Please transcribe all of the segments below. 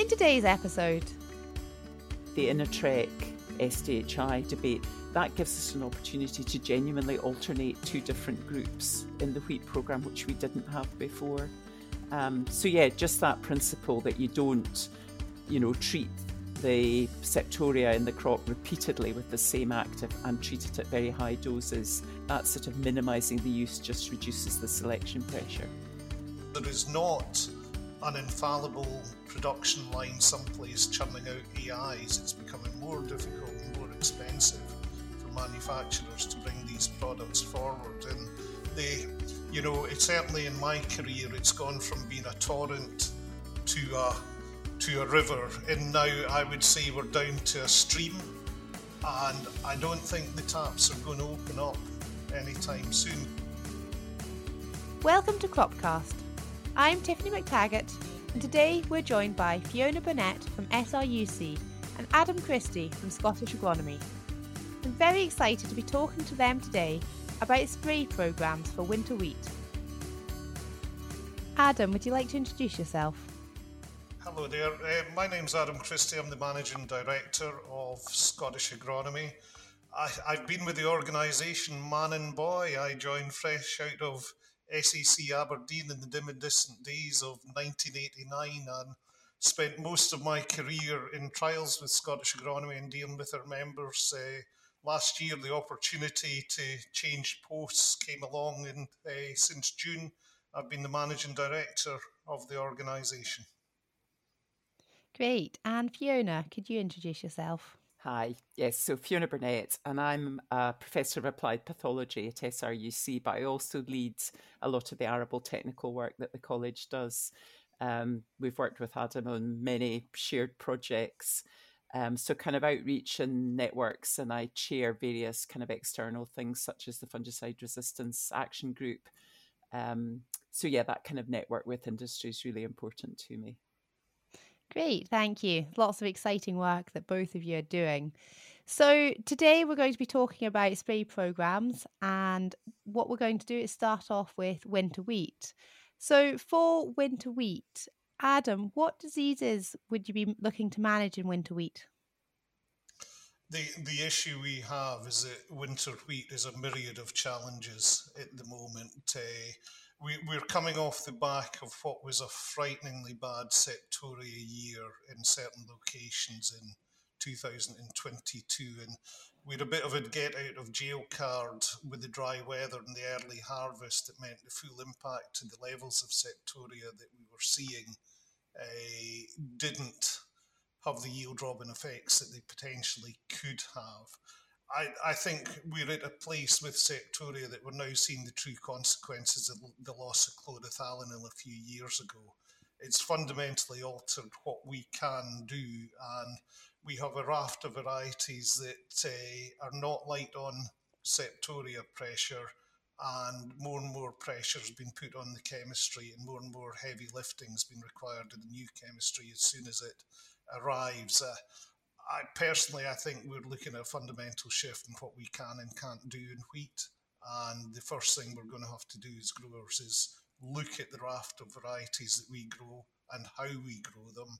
In today's episode, the Inatreq SDHI debate, that gives us an opportunity to genuinely alternate two different groups in the wheat programme, which we didn't have before. Um, so, yeah, just that principle that you don't, you know, treat the septoria in the crop repeatedly with the same active and treat it at very high doses, that sort of minimising the use just reduces the selection pressure. There is not an infallible production line someplace churning out AIs. It's becoming more difficult and more expensive for manufacturers to bring these products forward. And they, you know, it's certainly in my career, it's gone from being a torrent to a to a river, and now I would say we're down to a stream. And I don't think the taps are going to open up anytime soon. welcome to Cropcast. I'm Tiffany Mactaggart, and today we're joined by Fiona Burnett from SRUC and Adam Christie from Scottish Agronomy. I'm very excited to be talking to them today about spray programmes for winter wheat. Adam, would you like to introduce yourself? Hello there. Uh, my name's Adam Christie. I'm the Managing Director of Scottish Agronomy. I, I've been with the organisation man and boy. I joined fresh out of SAC Aberdeen in the dim and distant days of 1989 and spent most of my career in trials with Scottish Agronomy and dealing with our members. Uh, last year, the opportunity to change posts came along, and uh, since June, I've been the Managing Director of the organisation. Great. And Fiona, could you introduce yourself? Hi, yes, so Fiona Burnett, and I'm a Professor of Applied Pathology at SRUC, but I also lead a lot of the arable technical work that the college does. Um, we've worked with Adam on many shared projects, um, so kind of outreach and networks, and I chair various kind of external things such as the Fungicide Resistance Action Group. Um, so, yeah, that kind of network with industry is really important to me. Great, thank you. Lots of exciting work that both of you are doing. So, today we're going to be talking about spray programs, and what we're going to do is start off with winter wheat. So, for winter wheat, Adam, what diseases would you be looking to manage in winter wheat? The, the issue we have is that winter wheat is a myriad of challenges at the moment. Uh, we, we're coming off the back of what was a frighteningly bad septoria year in certain locations in 2022, and we're a bit of a get out of jail card with the dry weather and the early harvest that meant the full impact to the levels of septoria that we were seeing uh, didn't have the yield robbing effects that they potentially could have. I, I think we're at a place with Septoria that we're now seeing the true consequences of the loss of chlorothalonil a few years ago. It's fundamentally altered what we can do, and we have a raft of varieties that uh, are not light on Septoria pressure, and more and more pressure has been put on the chemistry, and more and more heavy lifting has been required of the new chemistry as soon as it arrives. Uh, I personally, I think we're looking at a fundamental shift in what we can and can't do in wheat. And the first thing we're going to have to do as growers is look at the raft of varieties that we grow and how we grow them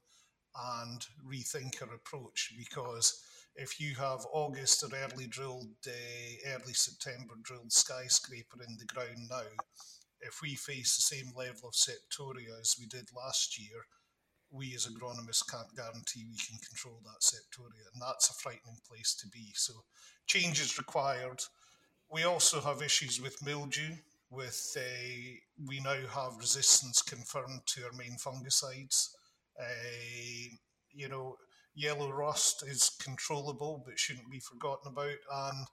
and rethink our approach because if you have August or early drilled, uh, early September drilled skyscraper in the ground now, if we face the same level of septoria as we did last year, we as agronomists can't guarantee we can control that septoria, and that's a frightening place to be. So, change is required. We also have issues with mildew. With uh, we now have resistance confirmed to our main fungicides. Uh, you know, yellow rust is controllable, but shouldn't be forgotten about. And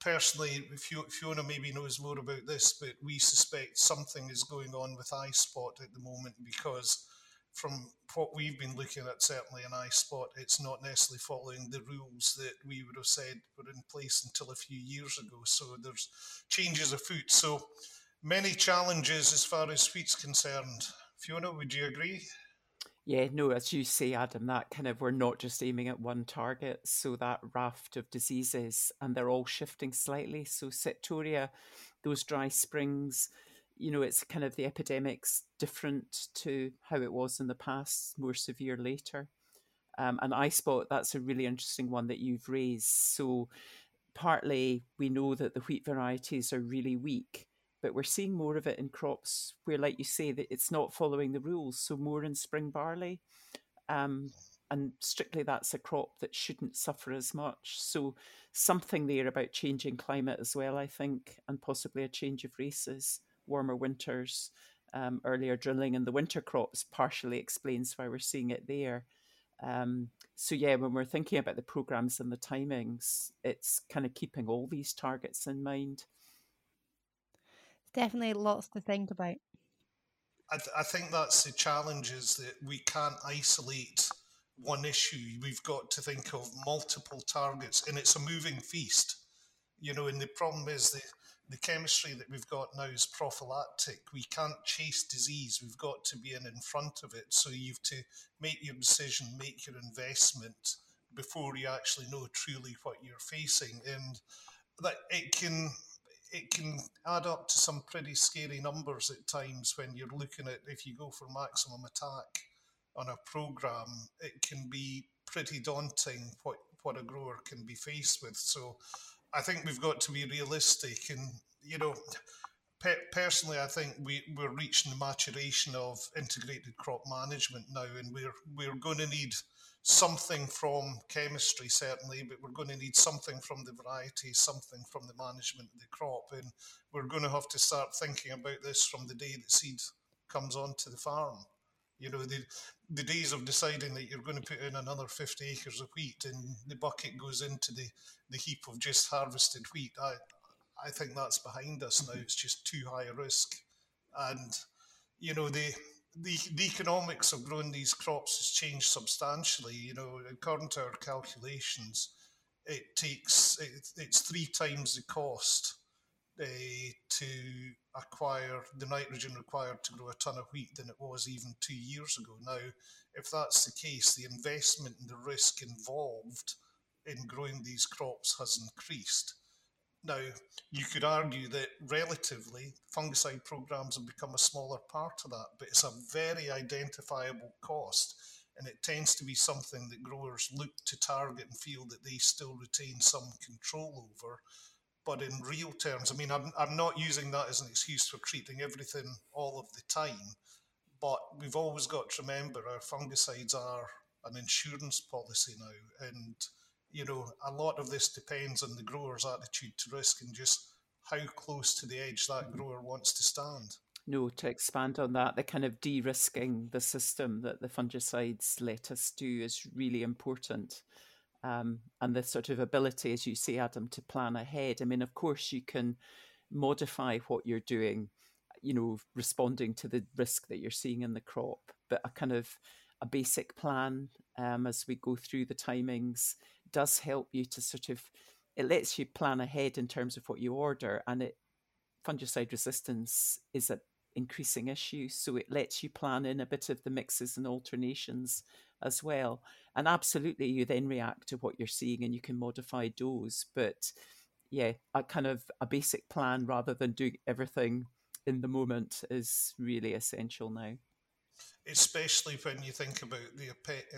personally, Fiona maybe knows more about this, but we suspect something is going on with eye spot at the moment because from what we've been looking at, certainly in eye spot, it's not necessarily following the rules that we would have said were in place until a few years ago. So there's changes afoot. So many challenges as far as wheat's concerned. Fiona, would you agree? Yeah, no, as you say, Adam, that kind of we're not just aiming at one target. So that raft of diseases, and they're all shifting slightly. So Septoria, those dry springs, you know, it's kind of the epidemic's different to how it was in the past, more severe later. Um, and eye spot that's a really interesting one that you've raised. So, partly we know that the wheat varieties are really weak, but we're seeing more of it in crops where, like you say, that it's not following the rules. So, more in spring barley. Um, and strictly that's a crop that shouldn't suffer as much. So, something there about changing climate as well, I think, and possibly a change of races, warmer winters, um, earlier drilling in the winter crops partially explains why we're seeing it there. Um, so yeah, when we're thinking about the programs and the timings, it's kind of keeping all these targets in mind. Definitely lots to think about. I, th- I think that's the challenge is that we can't isolate one issue. We've got to think of multiple targets, and it's a moving feast. You know, and the problem is that the chemistry that we've got now is prophylactic. We can't chase disease. We've got to be in in front of it. So you've to make your decision, make your investment before you actually know truly what you're facing. And that it can it can add up to some pretty scary numbers at times when you're looking at if you go for maximum attack on a program, it can be pretty daunting what what a grower can be faced with. So I think we've got to be realistic, and you know, pe- personally, I think we we're reaching the maturation of integrated crop management now, and we're we're going to need something from chemistry certainly, but we're going to need something from the variety, something from the management of the crop, and we're going to have to start thinking about this from the day that seed comes onto the farm. You know, the the days of deciding that you're going to put in another 50 acres of wheat and the bucket goes into the, the heap of just harvested wheat, I, I think that's behind us now. It's just too high a risk. And, you know, the, the, the economics of growing these crops has changed substantially. You know, according to our calculations, it takes, it, it's three times the cost uh, to acquire the nitrogen required to grow a ton of wheat than it was even two years ago. Now, if that's the case, the investment and the risk involved in growing these crops has increased. Now, you could argue that relatively fungicide programs have become a smaller part of that, but it's a very identifiable cost. And it tends to be something that growers look to target and feel that they still retain some control over but in real terms, I mean, I'm, I'm not using that as an excuse for treating everything all of the time, but we've always got to remember our fungicides are an insurance policy now. And, you know, a lot of this depends on the grower's attitude to risk and just how close to the edge that grower wants to stand. No, to expand on that, the kind of de risking the system that the fungicides let us do is really important um, and the sort of ability, as you say, Adam, to plan ahead. I mean, of course, you can modify what you're doing, you know, responding to the risk that you're seeing in the crop, but a kind of a basic plan um, as we go through the timings does help you to sort of it lets you plan ahead in terms of what you order and it fungicide resistance is an increasing issue so it lets you plan in a bit of the mixes and alternations as well. And absolutely, you then react to what you're seeing and you can modify dose. But yeah, a kind of a basic plan rather than doing everything in the moment is really essential now. Especially when you think about the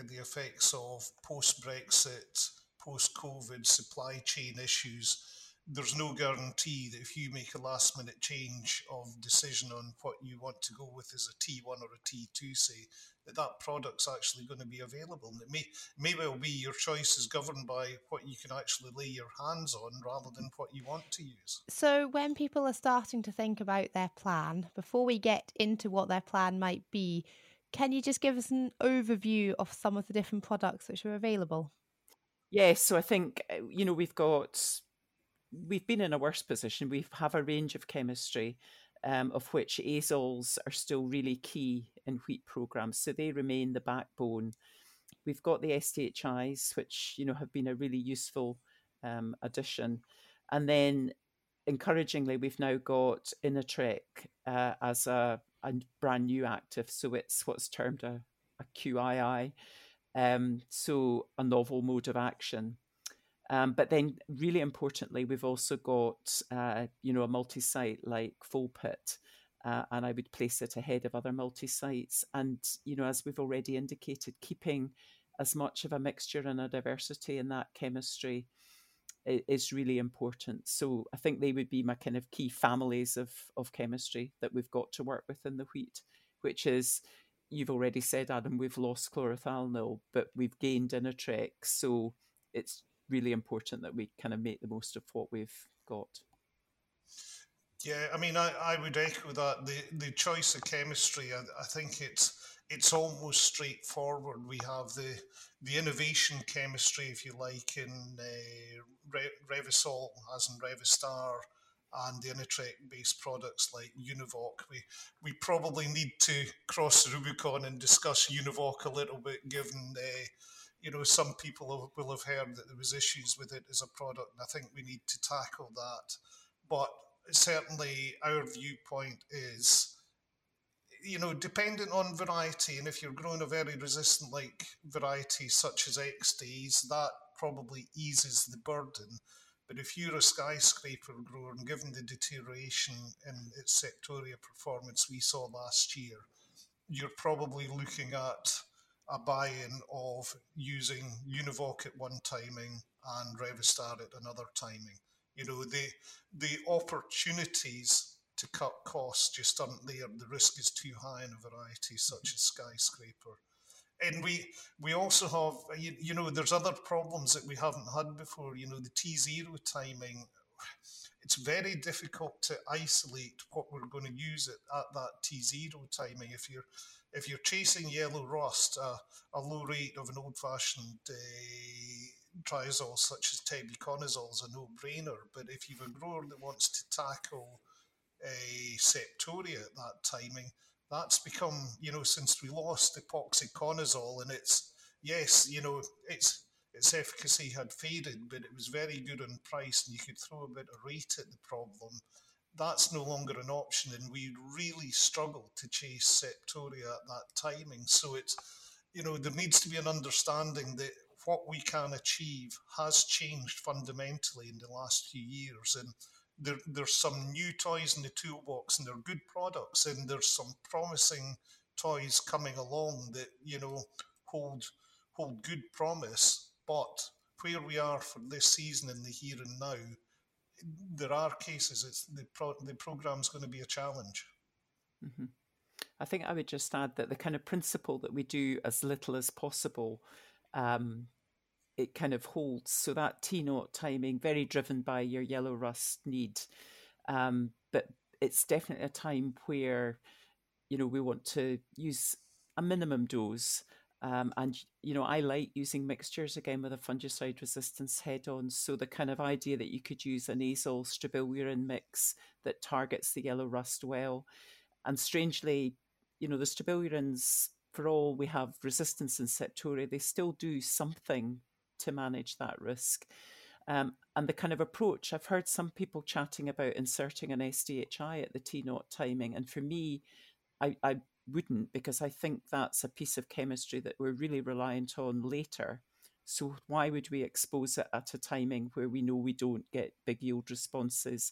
the effects of post Brexit, post COVID supply chain issues there's no guarantee that if you make a last minute change of decision on what you want to go with as a T1 or a T2, say, that that product's actually going to be available. And it may, may well be your choice is governed by what you can actually lay your hands on rather than what you want to use. So, when people are starting to think about their plan, before we get into what their plan might be, can you just give us an overview of some of the different products which are available? Yes, so I think, uh, you know, we've got we've been in a worse position. We have a range of chemistry, um, of which azoles are still really key in wheat programs, so they remain the backbone. We've got the SDHIs, which you know have been a really useful um, addition, and then encouragingly, we've now got Inatreq uh, as a, a, brand new active, so it's what's termed a, a QII, um, so a novel mode of action. Um, but then, really importantly, we've also got uh, you know a multi-site like Folpet, uh, and I would place it ahead of other multi sites. And, you know, as we've already indicated, keeping as much of a mixture and a diversity in that chemistry is really important. So I think they would be my kind of key families of, of chemistry that we've got to work with in the wheat, which is you've already said, Adam, we've lost chlorothalonil, but we've gained Inatreq. So it's really important that we kind of make the most of what we've got. Yeah, I mean, I, I would echo that. The the choice of chemistry, I, I think it's it's almost straightforward. We have the the innovation chemistry, if you like, in uh, Re- Revysol, as in Revystar, and the Inatreq based products like Univoc. We we probably need to cross the Rubicon and discuss Univoc a little bit, given uh, you know some people will have heard that there was issues with it as a product, and I think we need to tackle that. But certainly, our viewpoint is. You know, dependent on variety, and if you're growing a very resistant like variety such as Extase, that probably eases the burden. But if you're a skyscraper grower, and given the deterioration in its septoria performance we saw last year, you're probably looking at a buy-in of using Univoc at one timing and Revystar at another timing. You know, the the opportunities to cut costs just aren't there. The risk is too high in a variety such as skyscraper and we we also have you, you know there's other problems that we haven't had before you know the t0 timing it's very difficult to isolate what we're going to use it at that t0 timing if you're if you're chasing yellow rust uh, a low rate of an old-fashioned uh, triazole such as tebuconazole is a no-brainer but if you've a grower that wants to tackle a septoria at that timing that's become, you know, since we lost epoxiconazole and it's, yes, you know, it's its efficacy had faded, but it was very good on price and you could throw a bit of rate at the problem. That's no longer an option, and we really struggle to chase Septoria at that timing. So it's, you know, there needs to be an understanding that what we can achieve has changed fundamentally in the last few years. And there, there's some new toys in the toolbox and they're good products and there's some promising toys coming along that you know hold hold good promise but where we are for this season in the here and now there are cases it's the pro, the program's going to be a challenge mm-hmm. i think i would just add that the kind of principle that we do as little as possible um, it kind of holds. So that T naught timing, very driven by your yellow rust need. Um, but it's definitely a time where, you know, we want to use a minimum dose. Um, and you know, I like using mixtures again with a fungicide resistance head on. So the kind of idea that you could use a azole strobilurin mix that targets the yellow rust well, and strangely, you know, the strobilurins, for all we have resistance in septoria, they still do something to manage that risk. Um, and the kind of approach, I've heard some people chatting about inserting an SDHI at the T naught timing. And for me, I, I wouldn't because I think that's a piece of chemistry that we're really reliant on later. So why would we expose it at a timing where we know we don't get big yield responses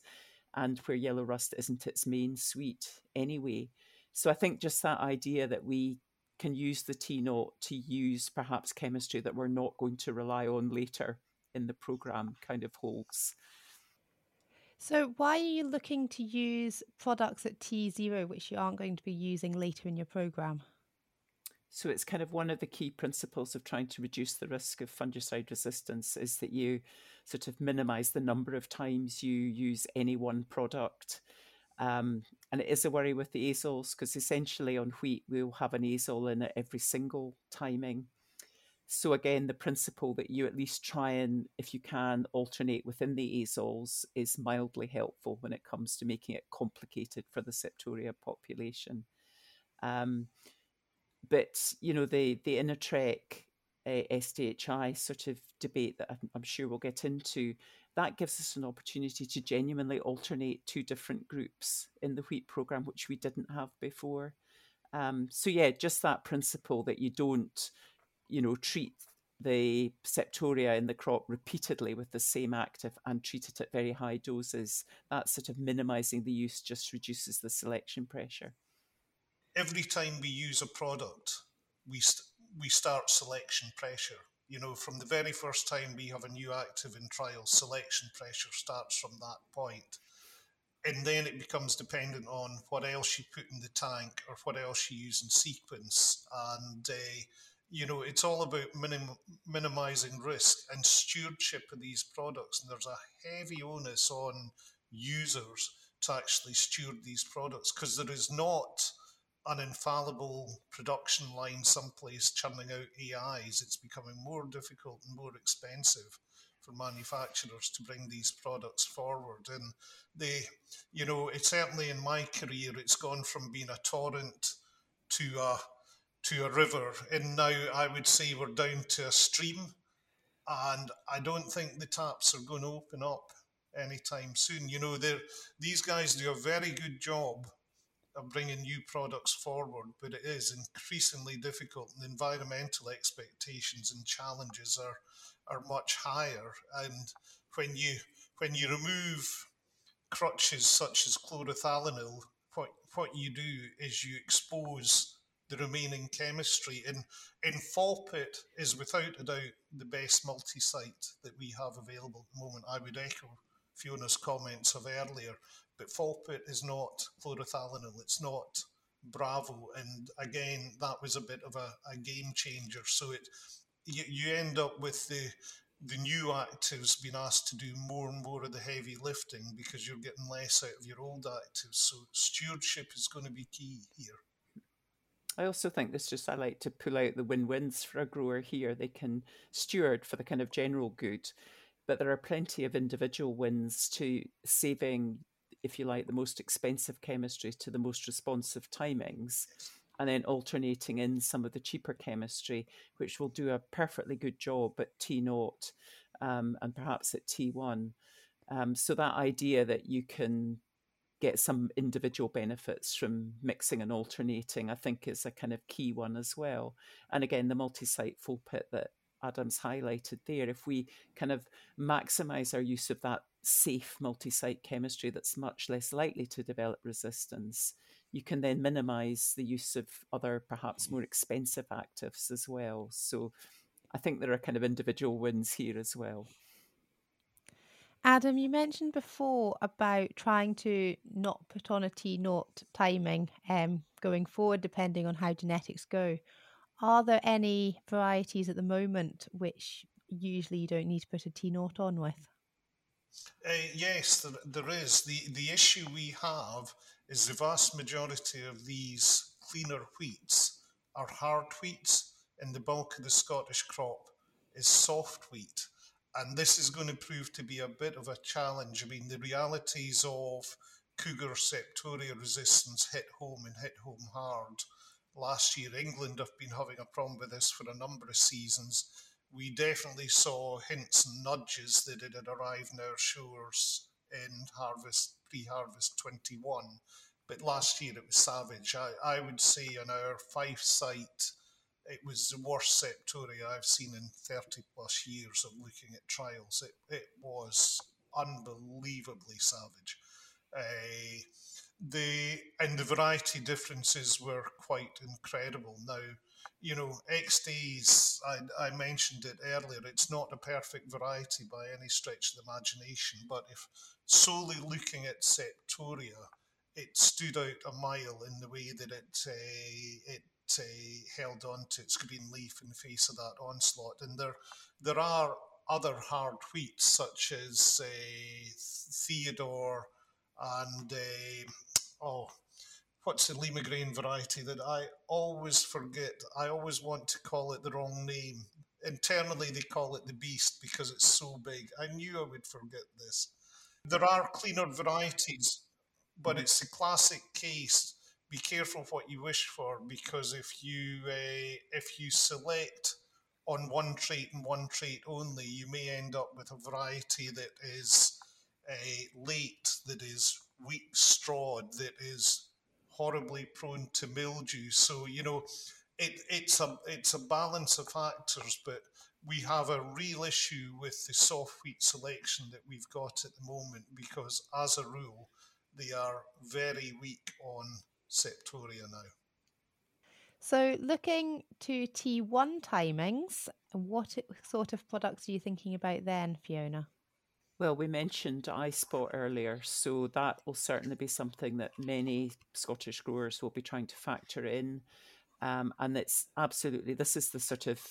and where yellow rust isn't its main suite anyway? So I think just that idea that we can use the T naught to use perhaps chemistry that we're not going to rely on later in the program kind of holds. So, why are you looking to use products at T0 which you aren't going to be using later in your program? So, it's kind of one of the key principles of trying to reduce the risk of fungicide resistance is that you sort of minimize the number of times you use any one product. Um, and it is a worry with the azoles because essentially on wheat we'll have an azole in at every single timing. So again, the principle that you at least try and, if you can, alternate within the azoles is mildly helpful when it comes to making it complicated for the septoria population. Um, but you know the the Inatreq uh, SDHI sort of debate that I'm, I'm sure we'll get into that gives us an opportunity to genuinely alternate two different groups in the wheat program, which we didn't have before. Um, so yeah, just that principle that you don't, you know, treat the septoria in the crop repeatedly with the same active and treat it at very high doses, that sort of minimizing the use just reduces the selection pressure. Every time we use a product, we, st- we start selection pressure. You know, from the very first time we have a new active in trial, selection pressure starts from that point. And then it becomes dependent on what else you put in the tank or what else you use in sequence. And uh, you know, it's all about minim- minimizing risk and stewardship of these products. And there's a heavy onus on users to actually steward these products because there is not an infallible production line someplace churning out AIs. It's becoming more difficult and more expensive for manufacturers to bring these products forward. And they, you know, it's certainly in my career, it's gone from being a torrent to a to a river, and now I would say we're down to a stream, and I don't think the taps are going to open up anytime soon. You know, these guys do a very good job of bringing new products forward, but it is increasingly difficult, and environmental expectations and challenges are are much higher. And when you when you remove crutches such as chlorothalonil, what what you do is you expose the remaining chemistry. In in Folpet is without a doubt the best multi-site that we have available at the moment. I would echo Fiona's comments of earlier, but Folpet is not chlorothalonil, it's not Bravo, and again that was a bit of a, a game changer. So it you, you end up with the the new actives being asked to do more and more of the heavy lifting because you're getting less out of your old actives. So stewardship is going to be key here. I also think this just I like to pull out the win-wins for a grower here. They can steward for the kind of general good, but there are plenty of individual wins to saving, if you like, the most expensive chemistry to the most responsive timings, and then alternating in some of the cheaper chemistry, which will do a perfectly good job at T naught um, and perhaps at T1. Um, so that idea that you can get some individual benefits from mixing and alternating, I think is a kind of key one as well. And again, the multi site folpet that Adam's highlighted there, if we kind of maximize our use of that safe multi site chemistry that's much less likely to develop resistance, you can then minimize the use of other, perhaps more expensive actives as well. So I think there are kind of individual wins here as well. Adam, you mentioned before about trying to not put on a T naught timing um, going forward, depending on how genetics go. Are there any varieties at the moment which usually you don't need to put a T naught on with? Uh, yes, there, there is. The, the issue we have is the vast majority of these cleaner wheats are hard wheats, and the bulk of the Scottish crop is soft wheat and this is going to prove to be a bit of a challenge. I mean, the realities of cougar septoria resistance hit home and hit home hard. Last year, England have been having a problem with this for a number of seasons. We definitely saw hints and nudges that it had arrived in our shores in harvest pre-harvest 21, but last year it was savage. I, I would say on our Fife site it was the worst septoria I've seen in 30 plus years of looking at trials. It, it was unbelievably savage. Uh, the and the variety differences were quite incredible. Now, you know, Extase, I, I mentioned it earlier, it's not a perfect variety by any stretch of the imagination, but if solely looking at Septoria, it stood out a mile in the way that it uh, it held on to its green leaf in the face of that onslaught. And there, there are other hard wheats such as uh, Theodore and uh, oh, what's the Limagrain variety that I always forget? I always want to call it the wrong name. Internally, they call it the beast because it's so big. I knew I would forget this. There are cleaner varieties, but mm-hmm. it's a classic case be careful what you wish for because if you uh, if you select on one trait and one trait only, you may end up with a variety that is uh, late, that is weak strawed, that is horribly prone to mildew. So you know, it, it's a it's a balance of factors, but we have a real issue with the soft wheat selection that we've got at the moment because, as a rule, they are very weak on Septoria now. So, looking to T1 timings, what sort of products are you thinking about then, Fiona? Well, we mentioned eye spot earlier, so that will certainly be something that many Scottish growers will be trying to factor in. Um, and it's absolutely, this is the sort of,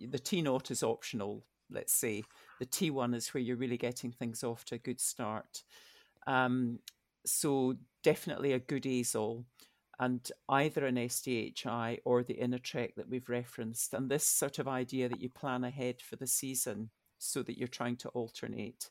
the T naught is optional, let's say. The T1 is where you're really getting things off to a good start. Um, so definitely a good azole and either an SDHI or the Inatreq that we've referenced. And this sort of idea that you plan ahead for the season so that you're trying to alternate.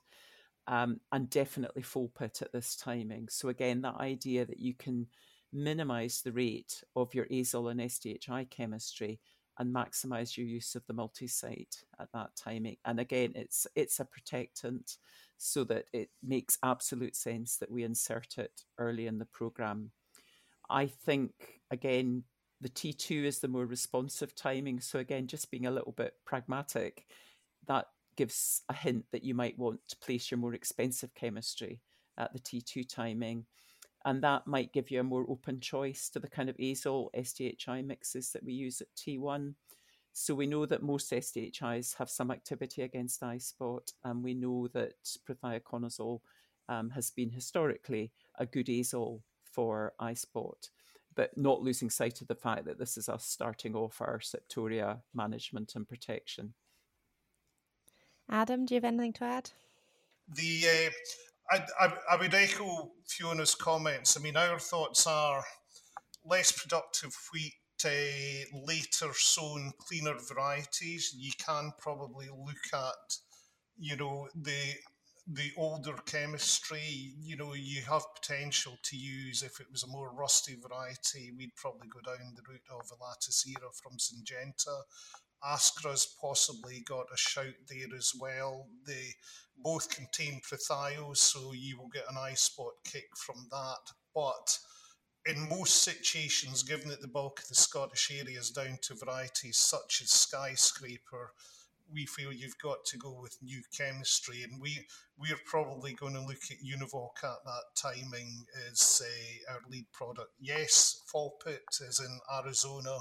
Um, and definitely folpet at this timing. So again, that idea that you can minimize the rate of your azole and SDHI chemistry and maximize your use of the multi-site at that timing. And again, it's it's a protectant so that it makes absolute sense that we insert it early in the program I think, again, the T2 is the more responsive timing. So, again, just being a little bit pragmatic, that gives a hint that you might want to place your more expensive chemistry at the T2 timing. And that might give you a more open choice to the kind of azole SDHI mixes that we use at T1. So we know that most SDHIs have some activity against eye spot, and we know that prothioconazole um, has been historically a good azole for eye spot, but not losing sight of the fact that this is us starting off our Septoria management and protection. Adam, do you have anything to add? The uh, I, I, I would echo Fiona's comments. I mean, our thoughts are less productive wheat uh, later sown cleaner varieties, you can probably look at, you know, the the older chemistry, you know, you have potential to use. If it was a more rusty variety, we'd probably go down the route of Elatus Era from Syngenta. Ascra's possibly got a shout there as well. They both contain Prothios, so you will get an eye spot kick from that. But in most situations, given that the bulk of the Scottish area is down to varieties such as Skyscraper, we feel you've got to go with new chemistry, and we we're probably going to look at Univoc at that timing as uh, our lead product. Yes, Folpet is in Arizona,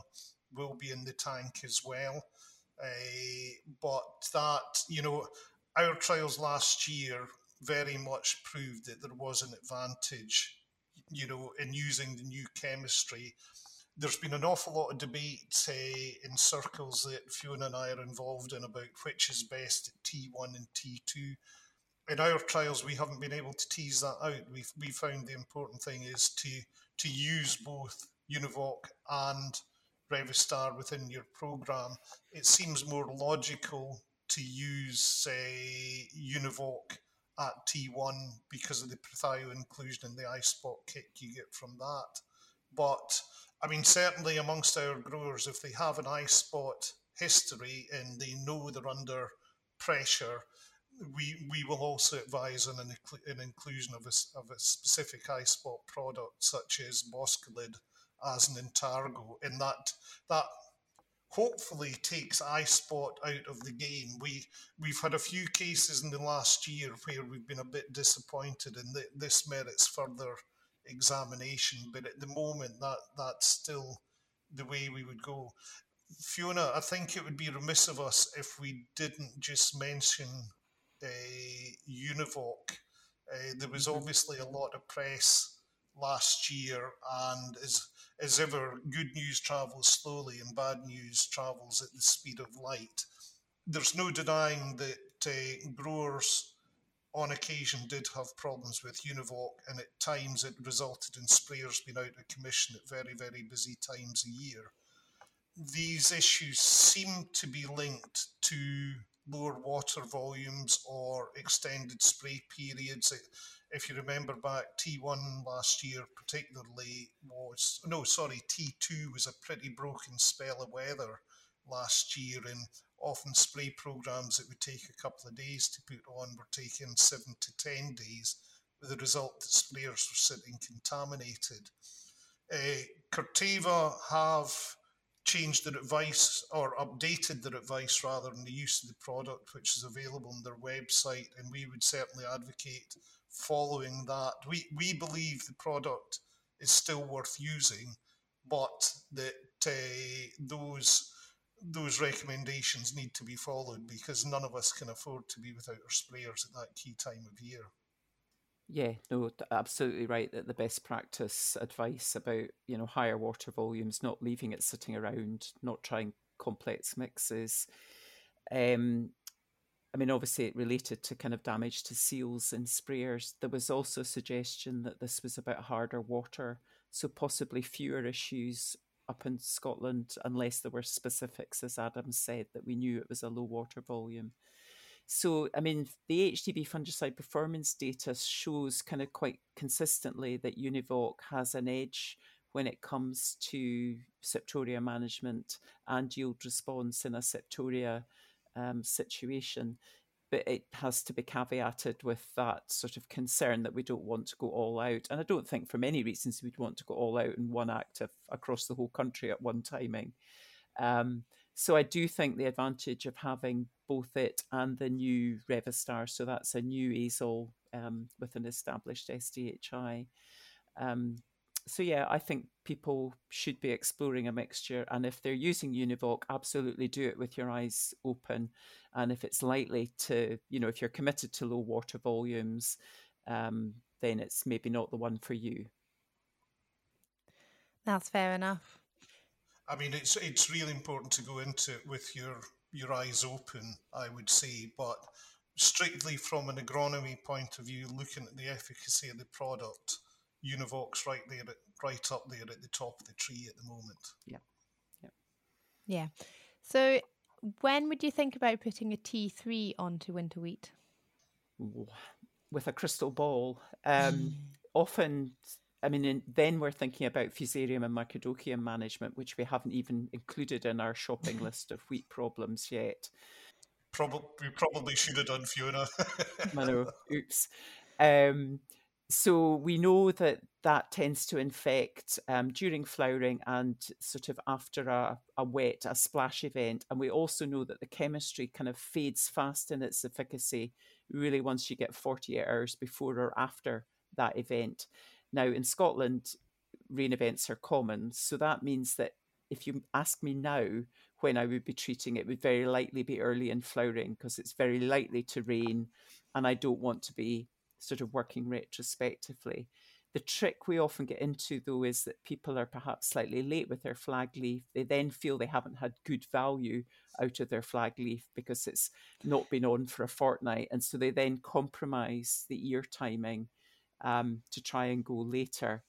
will be in the tank as well, uh, but that you know our trials last year very much proved that there was an advantage, you know, in using the new chemistry there's been an awful lot of debate uh, in circles that Fiona and I are involved in about which is best at T1 and T2. In our trials, we haven't been able to tease that out. We we found the important thing is to to use both Univoc and Revystar within your program. It seems more logical to use, say, Univoc at T1 because of the Prothio inclusion and the eye spot kick you get from that. But I mean, certainly amongst our growers, if they have an eye spot history and they know they're under pressure, we we will also advise on an, an inclusion of a, of a specific eye spot product such as Boscalid as an Intargo, and that that hopefully takes eye spot out of the game. We we've had a few cases in the last year where we've been a bit disappointed, and th- this merits further examination. But at the moment, that that's still the way we would go. Fiona, I think it would be remiss of us if we didn't just mention uh, Univoc. Uh, there was mm-hmm. obviously a lot of press last year, and as as ever, good news travels slowly and bad news travels at the speed of light. There's no denying that uh, growers on occasion did have problems with Univoc, and at times it resulted in sprayers being out of commission at very, very busy times a year. These issues seem to be linked to lower water volumes or extended spray periods. If you remember back, T1 last year, particularly, was no, sorry, T2 was a pretty broken spell of weather last year, and often spray programs that would take a couple of days to put on were taking seven to ten days, with the result that sprayers were sitting contaminated. Uh, Corteva have changed their advice or updated their advice rather in the use of the product which is available on their website and we would certainly advocate following that we we believe the product is still worth using but that uh, those those recommendations need to be followed because none of us can afford to be without our sprayers at that key time of year yeah, no, absolutely right. That the best practice advice about you know higher water volumes, not leaving it sitting around, not trying complex mixes. Um, I mean, obviously, it related to kind of damage to seals and sprayers. There was also a suggestion that this was about harder water, so possibly fewer issues up in Scotland, unless there were specifics, as Adam said, that we knew it was a low water volume. So, I mean, the AHDB fungicide performance data shows kind of quite consistently that Univoc has an edge when it comes to septoria management and yield response in a septoria um, situation. But it has to be caveated with that sort of concern that we don't want to go all out. And I don't think for many reasons we'd want to go all out in one active across the whole country at one timing. Um, so I do think the advantage of having both it and the new Revystar, so that's a new azole um, with an established SDHI. Um, so yeah, I think people should be exploring a mixture, and if they're using Univoc, absolutely do it with your eyes open. And if it's likely to, you know, if you're committed to low water volumes, um, then it's maybe not the one for you. That's fair enough. I mean, it's it's really important to go into it with your your eyes open, I would say, but strictly from an agronomy point of view, looking at the efficacy of the product, Univoc's right there, at, right up there at the top of the tree at the moment. Yeah, yeah, yeah. So, when would you think about putting a T three onto winter wheat? With a crystal ball, um, often I mean, then we're thinking about fusarium and microdochium management, which we haven't even included in our shopping list of wheat problems yet. Probably, we probably should have done Fiona. I know. Oops. Um, so we know that that tends to infect um, during flowering and sort of after a, a wet, a splash event. And we also know that the chemistry kind of fades fast in its efficacy, really, once you get 48 hours before or after that event. Now, in Scotland, rain events are common. So that means that if you ask me now when I would be treating it, would very likely be early in flowering because it's very likely to rain and I don't want to be sort of working retrospectively. The trick we often get into, though, is that people are perhaps slightly late with their flag leaf. They then feel they haven't had good value out of their flag leaf because it's not been on for a fortnight. And so they then compromise the ear timing um, to try and go later.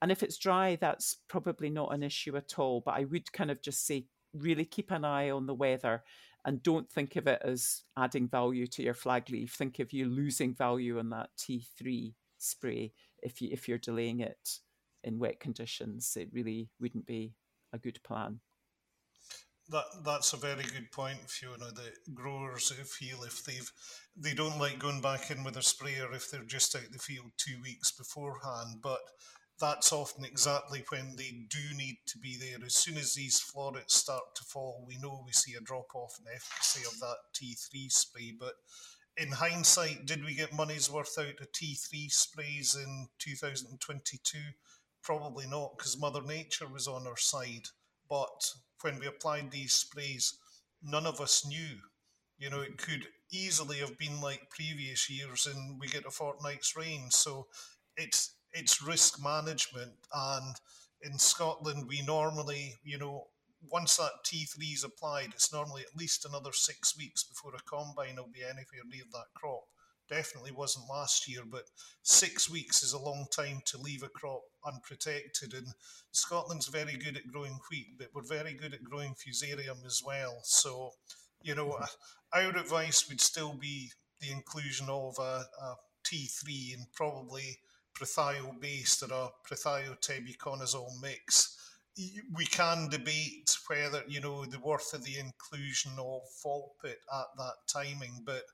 And if it's dry, that's probably not an issue at all. But I would kind of just say, really keep an eye on the weather and don't think of it as adding value to your flag leaf. Think of you losing value on that T3 spray if you if you're delaying it in wet conditions. It really wouldn't be a good plan. That that's a very good point, Fiona. The growers feel if they've they don't like going back in with a sprayer if they're just out the field two weeks beforehand, but that's often exactly when they do need to be there. As soon as these florets start to fall, we know we see a drop off in efficacy of that T3 spray. But in hindsight, did we get money's worth out of T3 sprays in 2022? Probably not, because Mother Nature was on our side. But when we applied these sprays, none of us knew. You know, it could easily have been like previous years and we get a fortnight's rain. So it's it's risk management and in Scotland we normally, you know, once that T3 is applied, it's normally at least another six weeks before a combine will be anywhere near that crop definitely wasn't last year, but six weeks is a long time to leave a crop unprotected. And Scotland's very good at growing wheat, but we're very good at growing fusarium as well. So, you know, mm-hmm. our advice would still be the inclusion of a a T3 and probably prothio based or a prothio tebuconazole mix. We can debate whether, you know, the worth of the inclusion of Folpet at that timing, but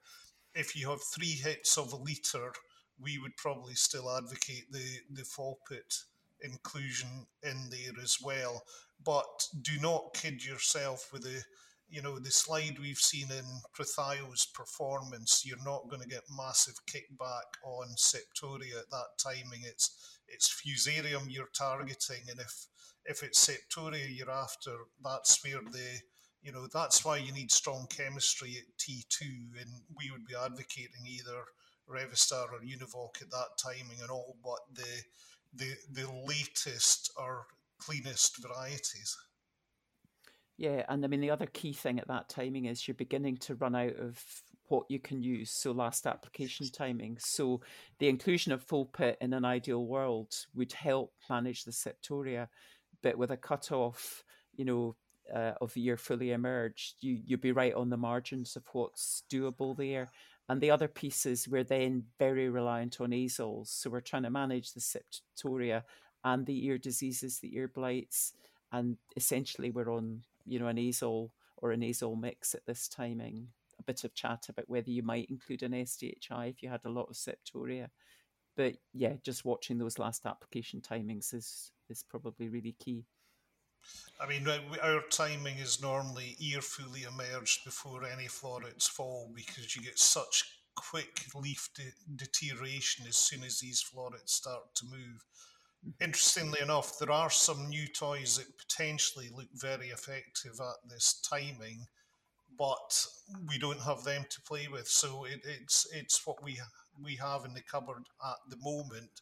if you have three hits of a litre, we would probably still advocate the the Folpet inclusion in there as well. But do not kid yourself with the you know, the slide we've seen in Prothio's performance, you're not going to get massive kickback on Septoria at that timing. It's it's Fusarium you're targeting, and if if it's Septoria you're after, that's where the you know that's why you need strong chemistry at T2, and we would be advocating either Revystar or Univoc at that timing and all, but the the the latest or cleanest varieties. Yeah, and I mean the other key thing at that timing is you're beginning to run out of what you can use. So last application timing. So the inclusion of folpet in an ideal world would help manage the septoria, but with a cutoff, you know, uh, of the year fully emerged, you you'd be right on the margins of what's doable there. And the other pieces we're then very reliant on azoles. So we're trying to manage the septoria and the ear diseases, the ear blights, and essentially we're on you know, an azole or a azole mix at this timing. A bit of chat about whether you might include an SDHI if you had a lot of septoria. But yeah, just watching those last application timings is is probably really key. I mean, our timing is normally ear fully emerged before any florets fall because you get such quick leaf de- deterioration as soon as these florets start to move. Interestingly enough, there are some new toys that potentially look very effective at this timing, but we don't have them to play with. So it, it's it's what we we have in the cupboard at the moment.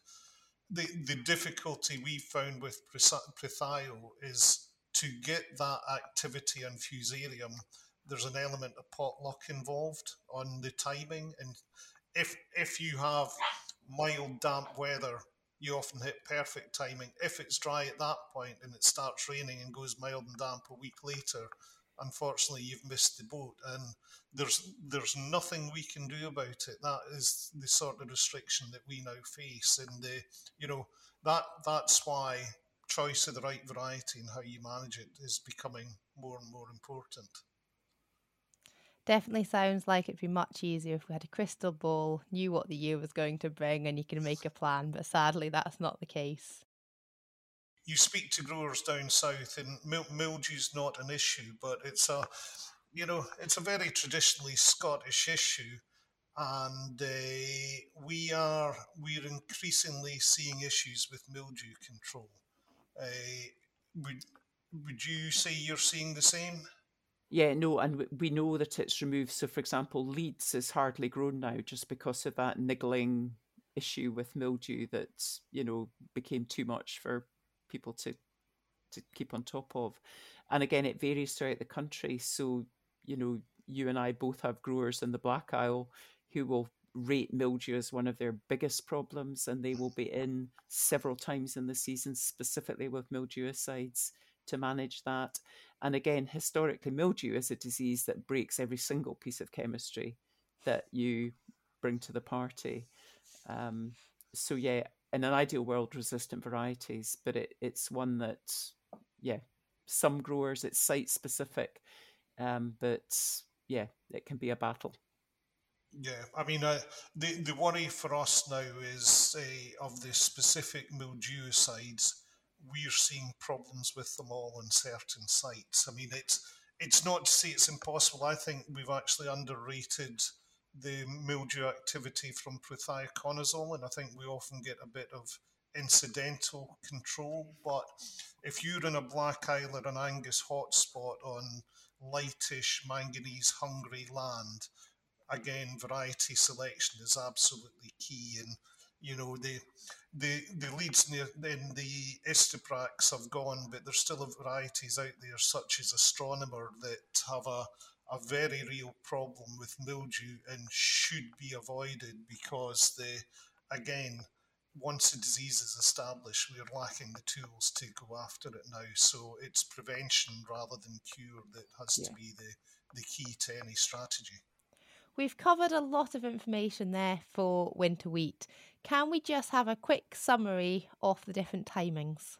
The the difficulty we found with Prothio is to get that activity on Fusarium. There's an element of potluck involved on the timing, and if if you have mild damp weather you often hit perfect timing. If it's dry at that point and it starts raining and goes mild and damp a week later, unfortunately you've missed the boat and there's there's nothing we can do about it. That is the sort of restriction that we now face and the you know that that's why choice of the right variety and how you manage it is becoming more and more important. Definitely sounds like it'd be much easier if we had a crystal ball, knew what the year was going to bring, and you can make a plan. But sadly, that's not the case. You speak to growers down south, and mildew's not an issue, but it's a, you know, it's a very traditionally Scottish issue, and uh, we are we're increasingly seeing issues with mildew control. Uh, would would you say you're seeing the same? Yeah, no, and we know that it's removed. So, for example, Leeds is hardly grown now just because of that niggling issue with mildew that you know became too much for people to to keep on top of. And again, it varies throughout the country. So, you know, you and I both have growers in the Black Isle who will rate mildew as one of their biggest problems, and they will be in several times in the season, specifically with mildewicides to manage that. And again, historically, mildew is a disease that breaks every single piece of chemistry that you bring to the party. Um, so, yeah, in an ideal world, resistant varieties, but it, it's one that, yeah, some growers, it's site specific, um, but yeah, it can be a battle. Yeah, I mean, uh, the the worry for us now is uh, of the specific mildewicides we're seeing problems with them all on certain sites. I mean, it's it's not to say it's impossible. I think we've actually underrated the mildew activity from prothioconazole, and I think we often get a bit of incidental control. But if you're in a Black Isle or an Angus hotspot on lightish, manganese hungry land, again, variety selection is absolutely key. And you know the the the Leeds in the, in the Istaprax have gone, but there's still varieties out there such as Astronomer that have a a very real problem with mildew and should be avoided because the again once the disease is established, we're lacking the tools to go after it now. So it's prevention rather than cure that has yeah. to be the, the key to any strategy. We've covered a lot of information there for winter wheat. Can we just have a quick summary of the different timings?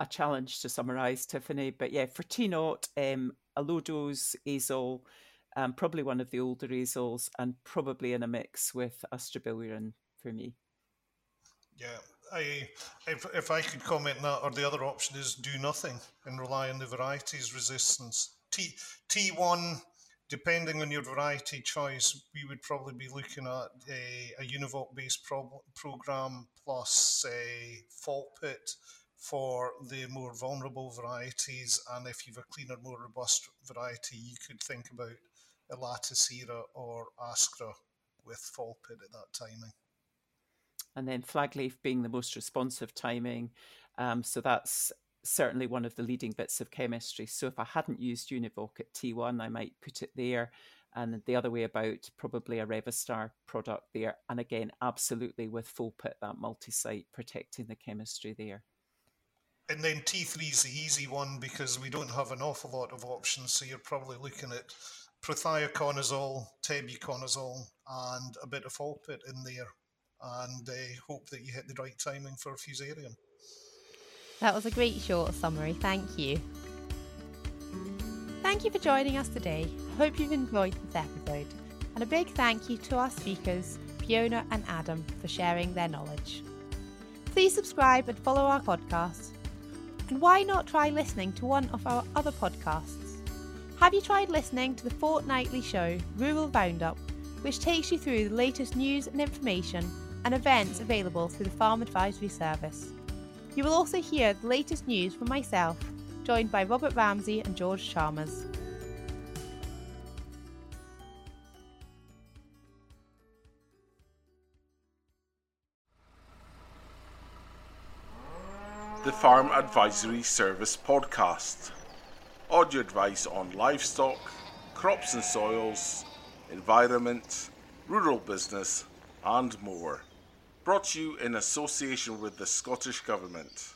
A challenge to summarise, Tiffany. But yeah, for T naught, um, a low dose azole, um, probably one of the older azoles, and probably in a mix with a strobilurin for me. Yeah, I, if, if I could comment on that, or the other option is do nothing and rely on the varieties resistance. T T1, depending on your variety choice, we would probably be looking at a, a Univoq based pro- program plus a fault pit for the more vulnerable varieties. And if you've a cleaner, more robust variety, you could think about a Elatus Era or Ascra with folpet at that timing and then flag leaf being the most responsive timing. Um, so that's certainly one of the leading bits of chemistry. So if I hadn't used Univoq at T1, I might put it there. And the other way about, probably a Revystar product there. And again, absolutely with folpet, that multi site protecting the chemistry there. And then T3 is the easy one because we don't have an awful lot of options. So you're probably looking at prothioconazole, tebuconazole, and a bit of folpet in there and uh, hope that you hit the right timing for Fusarium. That was a great short summary. Thank you. Thank you for joining us today. I hope you've enjoyed this episode. And a big thank you to our speakers, Fiona and Adam, for sharing their knowledge. Please subscribe and follow our podcast. And why not try listening to one of our other podcasts? Have you tried listening to the fortnightly show Rural Roundup, which takes you through the latest news and information and events available through the Farm Advisory Service. You will also hear the latest news from myself, joined by Robert Ramsey and George Chalmers. The Farm Advisory Service podcast. Audio advice on livestock, crops and soils, environment, rural business, and more brought to you in association with the Scottish Government.